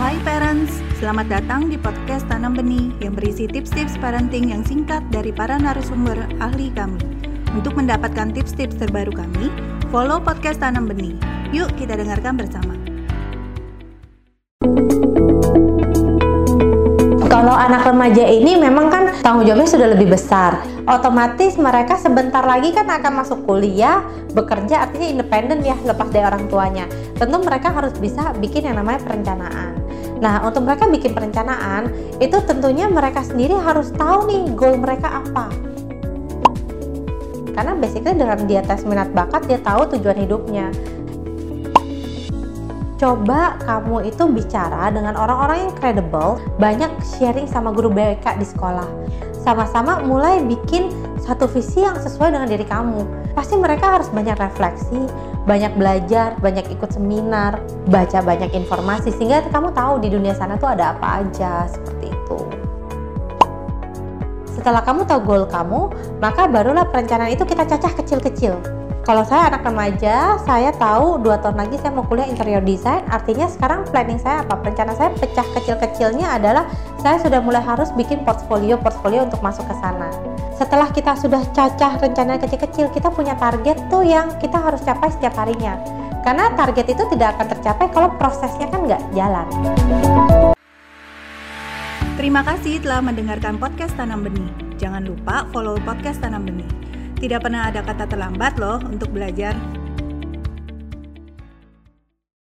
Hai parents, selamat datang di podcast Tanam Benih yang berisi tips-tips parenting yang singkat dari para narasumber ahli kami. Untuk mendapatkan tips-tips terbaru kami, follow podcast Tanam Benih. Yuk kita dengarkan bersama. Kalau anak remaja ini memang kan tanggung jawabnya sudah lebih besar. Otomatis mereka sebentar lagi kan akan masuk kuliah, bekerja artinya independen ya, lepas dari orang tuanya. Tentu mereka harus bisa bikin yang namanya perencanaan. Nah, untuk mereka bikin perencanaan, itu tentunya mereka sendiri harus tahu nih goal mereka apa. Karena basically dengan dia tes minat bakat, dia tahu tujuan hidupnya coba kamu itu bicara dengan orang-orang yang credible, banyak sharing sama guru BK di sekolah. Sama-sama mulai bikin satu visi yang sesuai dengan diri kamu. Pasti mereka harus banyak refleksi, banyak belajar, banyak ikut seminar, baca banyak informasi sehingga kamu tahu di dunia sana tuh ada apa aja seperti itu. Setelah kamu tahu goal kamu, maka barulah perencanaan itu kita cacah kecil-kecil kalau saya anak remaja, saya tahu dua tahun lagi saya mau kuliah interior design. Artinya sekarang planning saya apa? Rencana saya pecah kecil-kecilnya adalah saya sudah mulai harus bikin portfolio-portfolio untuk masuk ke sana. Setelah kita sudah cacah rencana kecil-kecil, kita punya target tuh yang kita harus capai setiap harinya. Karena target itu tidak akan tercapai kalau prosesnya kan nggak jalan. Terima kasih telah mendengarkan podcast Tanam Benih. Jangan lupa follow podcast Tanam Benih. Tidak pernah ada kata terlambat loh untuk belajar.